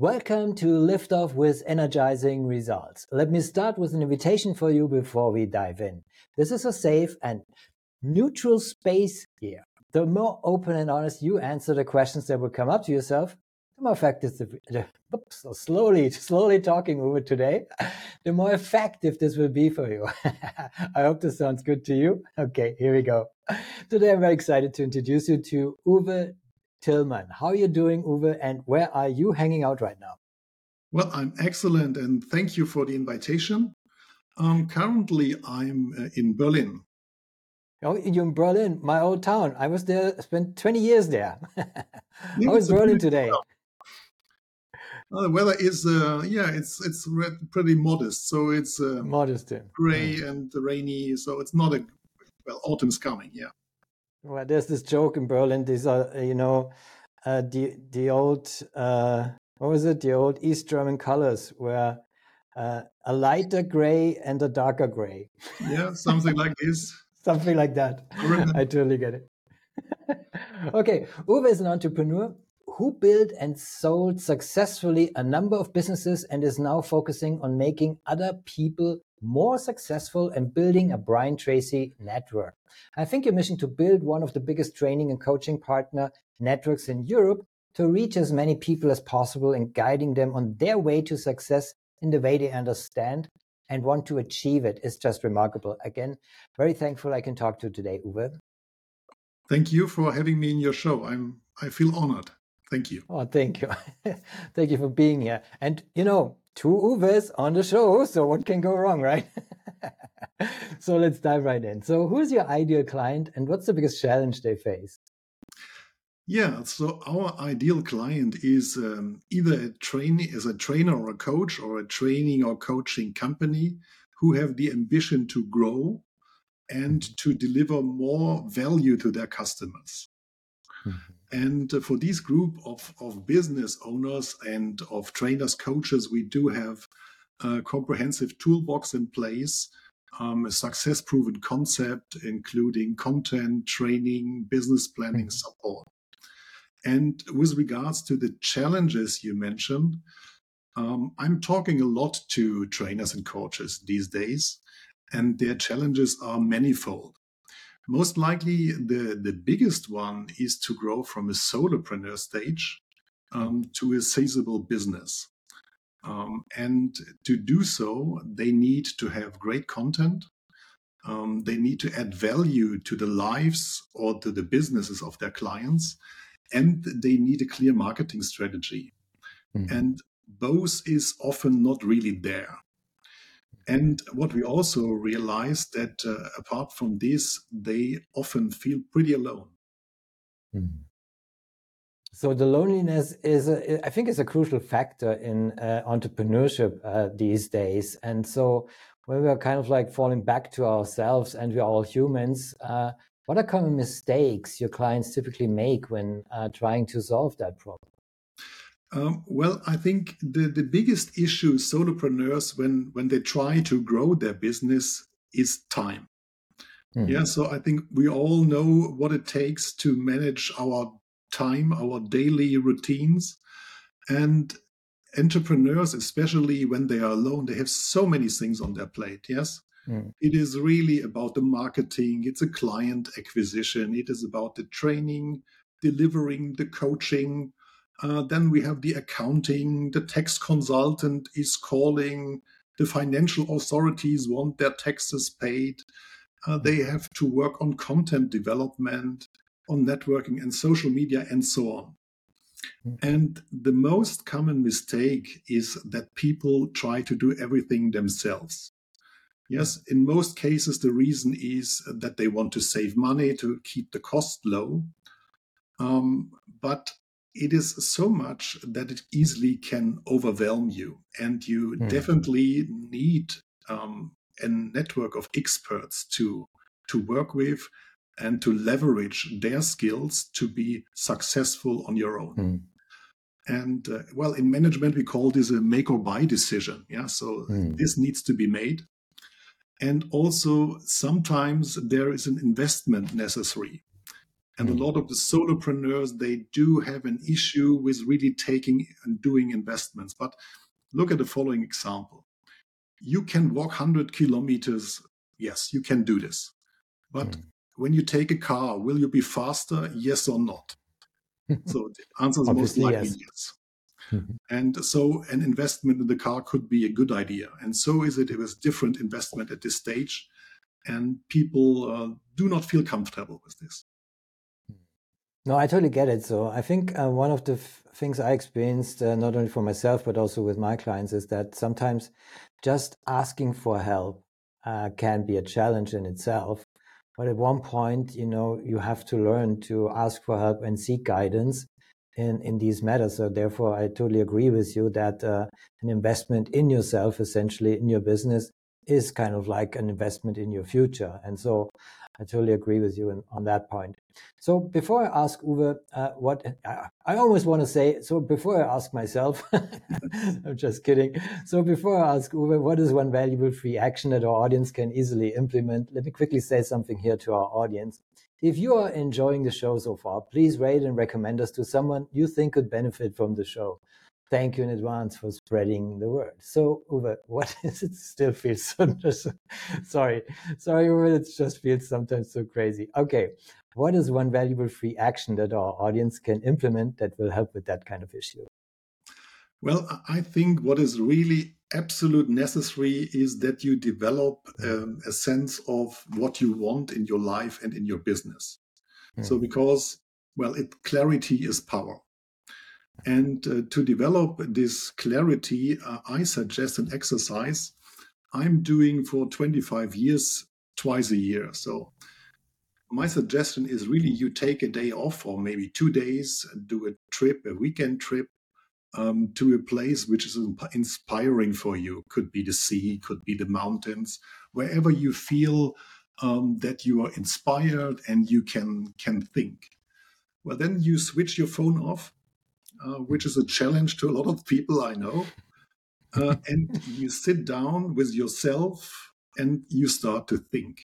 Welcome to Liftoff with Energizing Results. Let me start with an invitation for you before we dive in. This is a safe and neutral space here. The more open and honest you answer the questions that will come up to yourself, the more effective, the, oops, so slowly, slowly talking over today, the more effective this will be for you. I hope this sounds good to you. Okay, here we go. Today I'm very excited to introduce you to Uwe Tillmann. How are you doing, Uwe, and where are you hanging out right now? Well, I'm excellent, and thank you for the invitation. Um, currently, I'm uh, in Berlin. Oh, you're in Berlin, my old town. I was there, spent 20 years there. How is Berlin today? Uh, the weather is, uh, yeah, it's it's pretty modest. So it's uh, modest, gray yeah. and rainy. So it's not a well, autumn's coming. Yeah. Well, there's this joke in Berlin. These are, you know, uh, the the old uh, what was it? The old East German colors were uh, a lighter gray and a darker gray. Yeah, something like this. something like that. I totally get it. okay, Uwe is an entrepreneur who built and sold successfully a number of businesses and is now focusing on making other people more successful and building a Brian Tracy network. I think your mission to build one of the biggest training and coaching partner networks in Europe to reach as many people as possible and guiding them on their way to success in the way they understand and want to achieve it is just remarkable. Again, very thankful I can talk to you today, Uwe. Thank you for having me in your show. I'm I feel honored. Thank you. Oh, thank you. thank you for being here. And you know, two Uwes on the show, so what can go wrong, right? so let's dive right in. So, who's your ideal client and what's the biggest challenge they face? Yeah, so our ideal client is um, either a trainee as a trainer or a coach or a training or coaching company who have the ambition to grow and to deliver more value to their customers. Mm-hmm. And for this group of, of business owners and of trainers, coaches, we do have a comprehensive toolbox in place, um, a success proven concept, including content, training, business planning mm-hmm. support. And with regards to the challenges you mentioned, um, I'm talking a lot to trainers and coaches these days, and their challenges are manifold. Most likely, the, the biggest one is to grow from a solopreneur stage um, to a sizable business. Um, and to do so, they need to have great content. Um, they need to add value to the lives or to the businesses of their clients. And they need a clear marketing strategy. Mm-hmm. And both is often not really there. And what we also realized that uh, apart from this, they often feel pretty alone. Mm. So the loneliness is, a, I think, is a crucial factor in uh, entrepreneurship uh, these days. And so when we are kind of like falling back to ourselves, and we are all humans, uh, what are common mistakes your clients typically make when uh, trying to solve that problem? Um, well, I think the, the biggest issue solopreneurs when when they try to grow their business is time. Mm. Yeah, so I think we all know what it takes to manage our time, our daily routines, and entrepreneurs, especially when they are alone, they have so many things on their plate. Yes. Mm. It is really about the marketing, it's a client acquisition, it is about the training, delivering the coaching, uh, then we have the accounting, the tax consultant is calling, the financial authorities want their taxes paid. Uh, they have to work on content development, on networking and social media, and so on. Hmm. And the most common mistake is that people try to do everything themselves. Yes, in most cases, the reason is that they want to save money to keep the cost low. Um, but it is so much that it easily can overwhelm you. And you mm. definitely need um, a network of experts to to work with and to leverage their skills to be successful on your own. Mm. And uh, well, in management, we call this a make or buy decision. Yeah. So mm. this needs to be made. And also, sometimes there is an investment necessary. And mm. a hmm. lot of the solopreneurs, they do have an issue with really taking and doing investments. But look at the following example. You can walk 100 kilometers. Yes, you can do this. But mm. when you take a car, will you be faster? Yes or not? so the answer is most likely yes. yes. Mm-hmm. And so an investment in the car could be a good idea. And so is it with different investment at this stage. And people uh, do not feel comfortable with this. No, I totally get it. So I think uh, one of the f- things I experienced, uh, not only for myself, but also with my clients, is that sometimes just asking for help uh, can be a challenge in itself. But at one point, you know, you have to learn to ask for help and seek guidance in, in these matters. So therefore, I totally agree with you that uh, an investment in yourself, essentially in your business, is kind of like an investment in your future. And so I totally agree with you in, on that point. So before I ask Uwe, uh, what I, always want to say, so before I ask myself, I'm just kidding. So before I ask Uwe, what is one valuable free action that our audience can easily implement? Let me quickly say something here to our audience. If you are enjoying the show so far, please rate and recommend us to someone you think could benefit from the show thank you in advance for spreading the word. So, Uwe, what is it? Still feels so. sorry, sorry, Uwe. It just feels sometimes so crazy. Okay, what is one valuable free action that our audience can implement that will help with that kind of issue? Well, I think what is really absolute necessary is that you develop um, a sense of what you want in your life and in your business. Mm. So, because well, it clarity is power. And uh, to develop this clarity, uh, I suggest an exercise I'm doing for 25 years, twice a year. So my suggestion is really you take a day off or maybe two days, do a trip, a weekend trip um, to a place which is inspiring for you. Could be the sea, could be the mountains, wherever you feel um, that you are inspired and you can can think. Well, then you switch your phone off uh, which is a challenge to a lot of people I know. Uh, and you sit down with yourself and you start to think.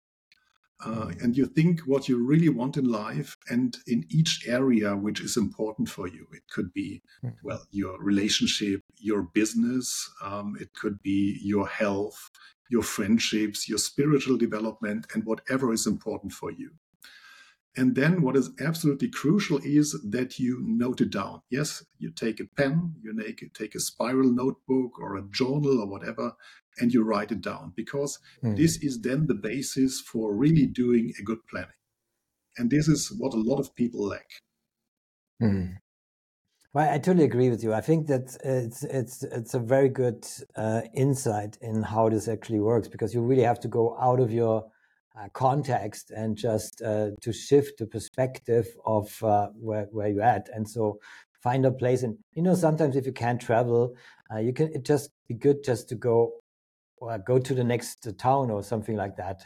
Uh, and you think what you really want in life and in each area which is important for you. It could be, hmm. well, your relationship, your business, um, it could be your health, your friendships, your spiritual development, and whatever is important for you. And then what is absolutely crucial is that you note it down. Yes, you take a pen, you make, take a spiral notebook or a journal or whatever, and you write it down because mm. this is then the basis for really doing a good planning. And this is what a lot of people lack. Mm. Well, I totally agree with you. I think that it's it's it's a very good uh, insight in how this actually works because you really have to go out of your uh, context and just uh, to shift the perspective of uh, where, where you're at. And so find a place. And, you know, sometimes if you can't travel, uh, you can, it just be good just to go, or go to the next town or something like that.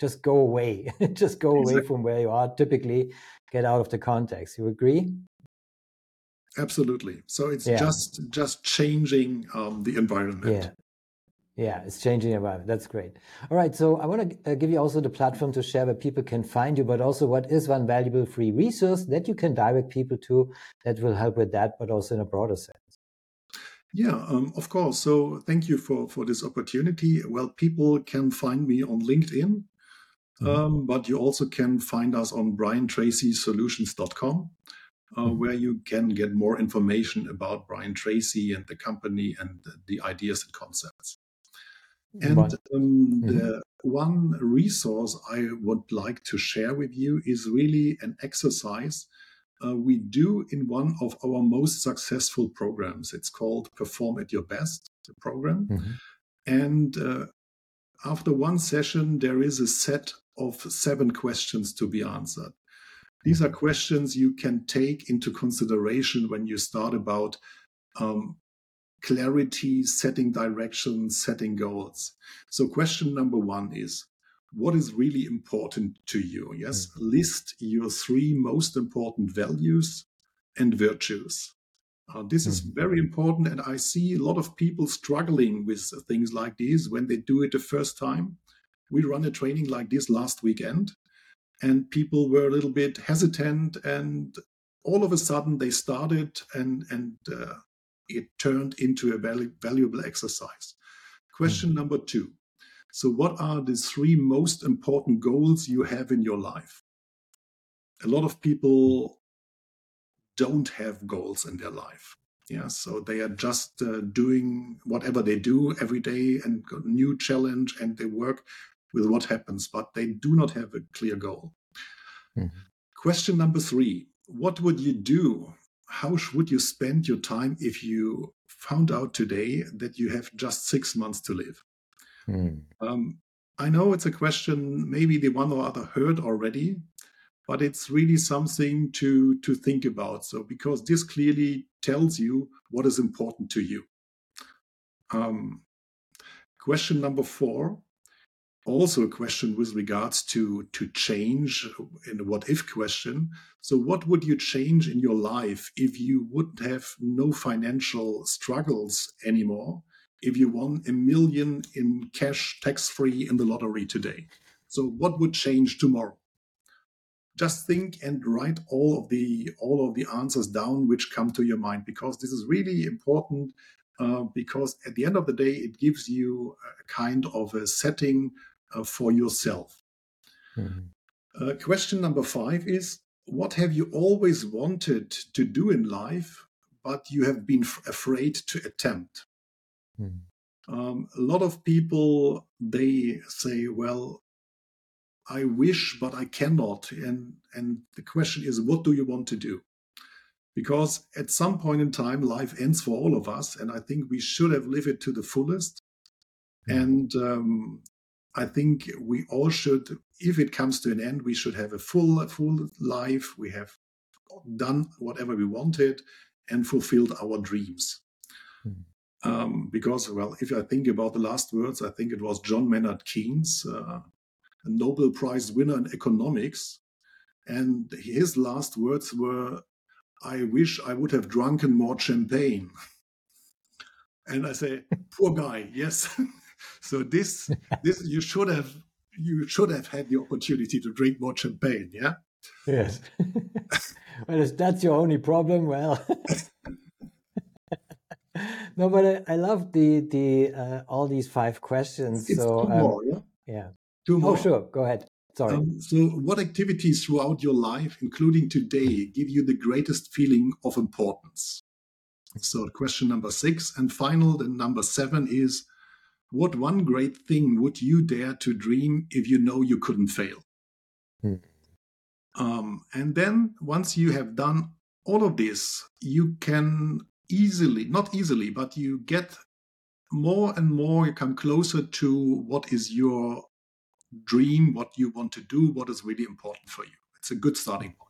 Just go away, just go away from where you are. Typically get out of the context. You agree? Absolutely. So it's yeah. just, just changing um, the environment. Yeah. Yeah, it's changing environment. That's great. All right. So I want to uh, give you also the platform to share where people can find you, but also what is one valuable free resource that you can direct people to that will help with that, but also in a broader sense. Yeah, um, of course. So thank you for, for this opportunity. Well, people can find me on LinkedIn, mm-hmm. um, but you also can find us on briantracysolutions.com. Uh, mm-hmm. Where you can get more information about Brian Tracy and the company and the, the ideas and concepts. And um, mm-hmm. the one resource I would like to share with you is really an exercise uh, we do in one of our most successful programs. It's called Perform at Your Best, the program. Mm-hmm. And uh, after one session, there is a set of seven questions to be answered. These are mm-hmm. questions you can take into consideration when you start about um, clarity, setting direction, setting goals. So, question number one is what is really important to you. Yes, mm-hmm. list your three most important values and virtues. Uh, this mm-hmm. is very important, and I see a lot of people struggling with things like this when they do it the first time. We run a training like this last weekend, and people were a little bit hesitant, and all of a sudden they started, and and uh, it turned into a valuable exercise. Question mm-hmm. number two so, what are the three most important goals you have in your life? A lot of people don't have goals in their life. Yeah, so they are just uh, doing whatever they do every day and got a new challenge and they work with what happens, but they do not have a clear goal. Mm-hmm. Question number three What would you do? How would you spend your time if you found out today that you have just six months to live? Mm. Um, I know it's a question maybe the one or other heard already, but it's really something to to think about. So because this clearly tells you what is important to you. Um, question number four, also a question with regards to to change in what if question. So what would you change in your life if you would have no financial struggles anymore? if you won a million in cash tax free in the lottery today. So what would change tomorrow? Just think and write all of the all of the answers down which come to your mind because this is really important uh, because at the end of the day it gives you a kind of a setting uh, for yourself. Mm-hmm. Uh, question number five is what have you always wanted to do in life but you have been f- afraid to attempt Mm. Um, a lot of people they say, "Well, I wish, but I cannot," and and the question is, what do you want to do? Because at some point in time, life ends for all of us, and I think we should have lived it to the fullest. Mm. And um, I think we all should, if it comes to an end, we should have a full full life. We have done whatever we wanted and fulfilled our dreams. Mm. Um, because, well, if I think about the last words, I think it was John Maynard Keynes, uh, a Nobel Prize winner in economics. And his last words were, I wish I would have drunken more champagne. and I say, poor guy, yes. so this, this you should have, you should have had the opportunity to drink more champagne, yeah. Yes. well, if that's your only problem, well. no, but I, I love the the uh, all these five questions. It's so two um, more, yeah. Yeah. Two oh, more. Oh, sure. Go ahead. Sorry. Um, so, what activities throughout your life, including today, give you the greatest feeling of importance? So, question number six and final, the number seven is what one great thing would you dare to dream if you know you couldn't fail? Hmm. Um, and then, once you have done all of this, you can easily, not easily, but you get more and more, you come closer to what is your dream, what you want to do, what is really important for you. It's a good starting point.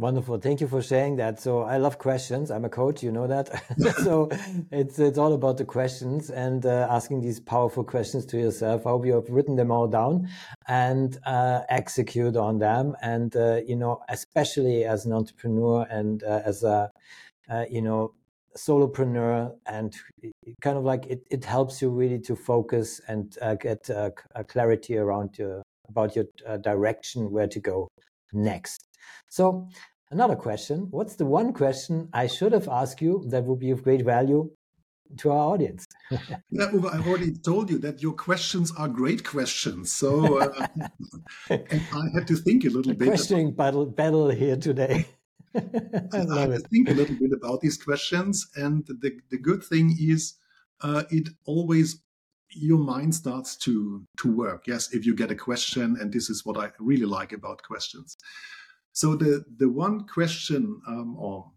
Wonderful. Thank you for sharing that. So I love questions. I'm a coach, you know that. so it's it's all about the questions and uh, asking these powerful questions to yourself. I hope you have written them all down and uh, execute on them. And uh, you know, especially as an entrepreneur and uh, as a uh, you know solopreneur, and kind of like it, it helps you really to focus and uh, get clarity around your about your direction, where to go next. So another question, what's the one question I should have asked you that would be of great value to our audience? yeah, Uwe, I already told you that your questions are great questions. So uh, I had to think a little a bit. Questioning battle, battle here today. I, I had to think a little bit about these questions. And the, the good thing is uh, it always your mind starts to to work yes if you get a question and this is what i really like about questions so the the one question, um, or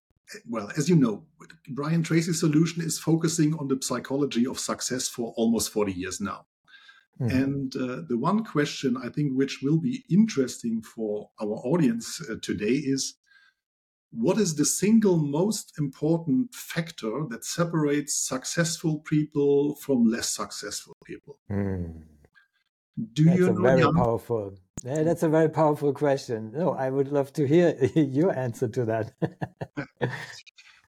well, as you know, Brian Tracy's solution is focusing on the psychology of success for almost 40 years now. Mm. And uh, the one question I think which will be interesting for our audience uh, today is what is the single most important factor that separates successful people from less successful people? Mm. Do that's you a know very Jan? powerful. Yeah, that's a very powerful question. No, I would love to hear your answer to that.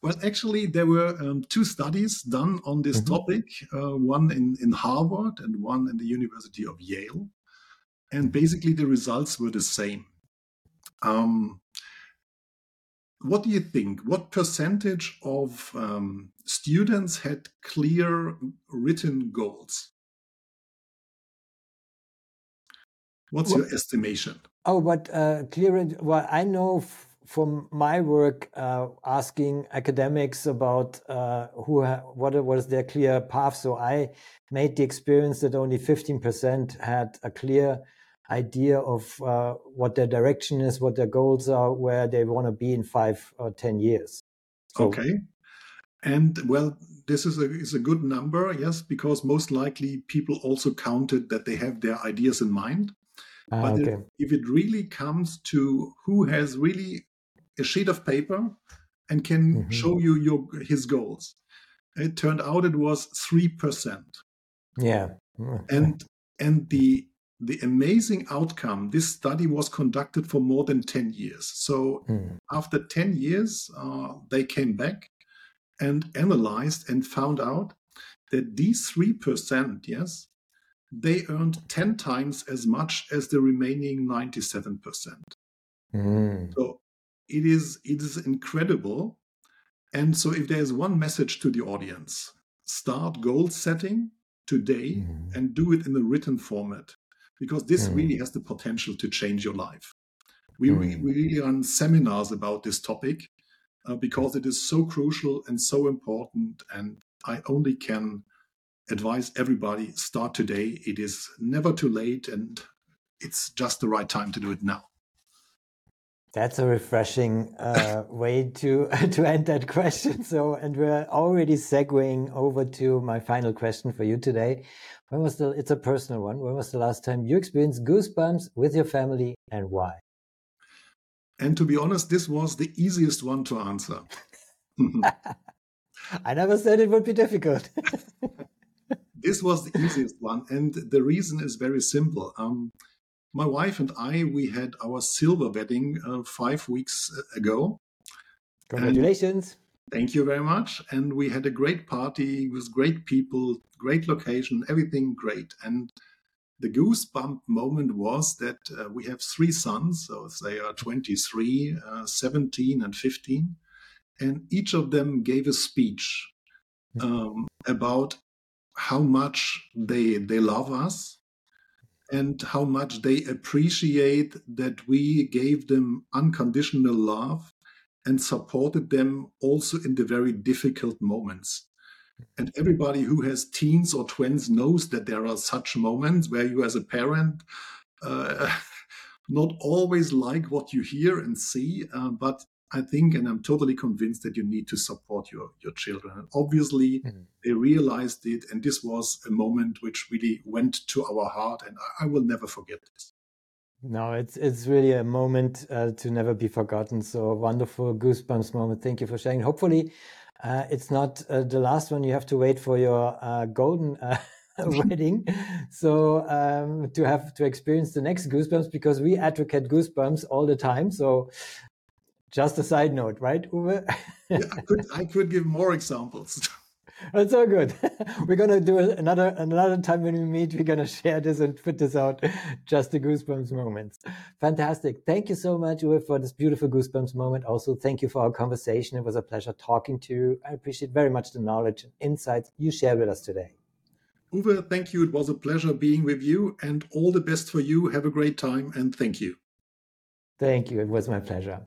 Well, actually, there were um, two studies done on this Mhm. topic, uh, one in, in Harvard and one in the University of Yale. And basically, the results were the same. Um, what do you think? What percentage of um, students had clear written goals? What's Well- your estimation? Oh, but uh, clear. Well, I know f- from my work uh, asking academics about uh, who ha- what is their clear path. So I made the experience that only fifteen percent had a clear idea of uh, what their direction is, what their goals are, where they want to be in five or ten years. So, Okay. And well, this is a is a good number, yes, because most likely people also counted that they have their ideas in mind. Ah, But if- okay. if it really comes to who has really a sheet of paper and can Mhm. show you your his goals, it turned out it was three percent. Yeah. And and the the amazing outcome. This study was conducted for more than ten years. So Mm. after 10 years, uh, they came back and analyzed and found out that these 3%, yes, they earned 10 times as much as the remaining 97%. Mm. So it is it is incredible. And so if there is one message to the audience, start goal setting today Mm. and do it in the written format because this Mm. really has the potential to change your life. We, Mm. we really run seminars about this topic uh, because it is so crucial and so important. And I only can advise everybody start today. It is never too late and it's just the right time to do it now. That's a refreshing uh, way to to end that question. So, and we're already segueing over to my final question for you today. When was the? It's a personal one. When was the last time you experienced goosebumps with your family, and why? And to be honest, this was the easiest one to answer. I never said it would be difficult. This was the easiest one. And the reason is very simple. Um, my wife and I, we had our silver wedding uh, five weeks ago. Congratulations! Thank you very much. And we had a great party with great people, great location, everything great. And the goosebump moment was that uh, we have three sons, so they are 23, uh, 17, and 15. And each of them gave a speech um, about how much they, they love us and how much they appreciate that we gave them unconditional love and supported them also in the very difficult moments. And everybody who has teens or twins knows that there are such moments where you, as a parent, uh, not always like what you hear and see, uh, but I think, and I'm totally convinced that you need to support your, your children. And obviously, Mhm. they realized it, and this was a moment which really went to our heart, and I, I will never forget this. No, it's it's really a moment uh, to never be forgotten. So wonderful goosebumps moment. Thank you for sharing. Hopefully, uh, it's not uh, the last one. You have to wait for your uh, golden uh, wedding, so um, to have to experience the next goosebumps because we advocate goosebumps all the time. So, just a side note, right, Uwe? Yeah, I could I could give more examples. That's all good. we're gonna do another another time when we meet. We're gonna share this and put this out. Just the goosebumps moments. Fantastic. Thank you so much, Uwe, for this beautiful goosebumps moment. Also, thank you for our conversation. It was a pleasure talking to you. I appreciate very much the knowledge and insights you shared with us today. Uwe, thank you. It was a pleasure being with you, and all the best for you. Have a great time, and thank you. Thank you. It was my pleasure.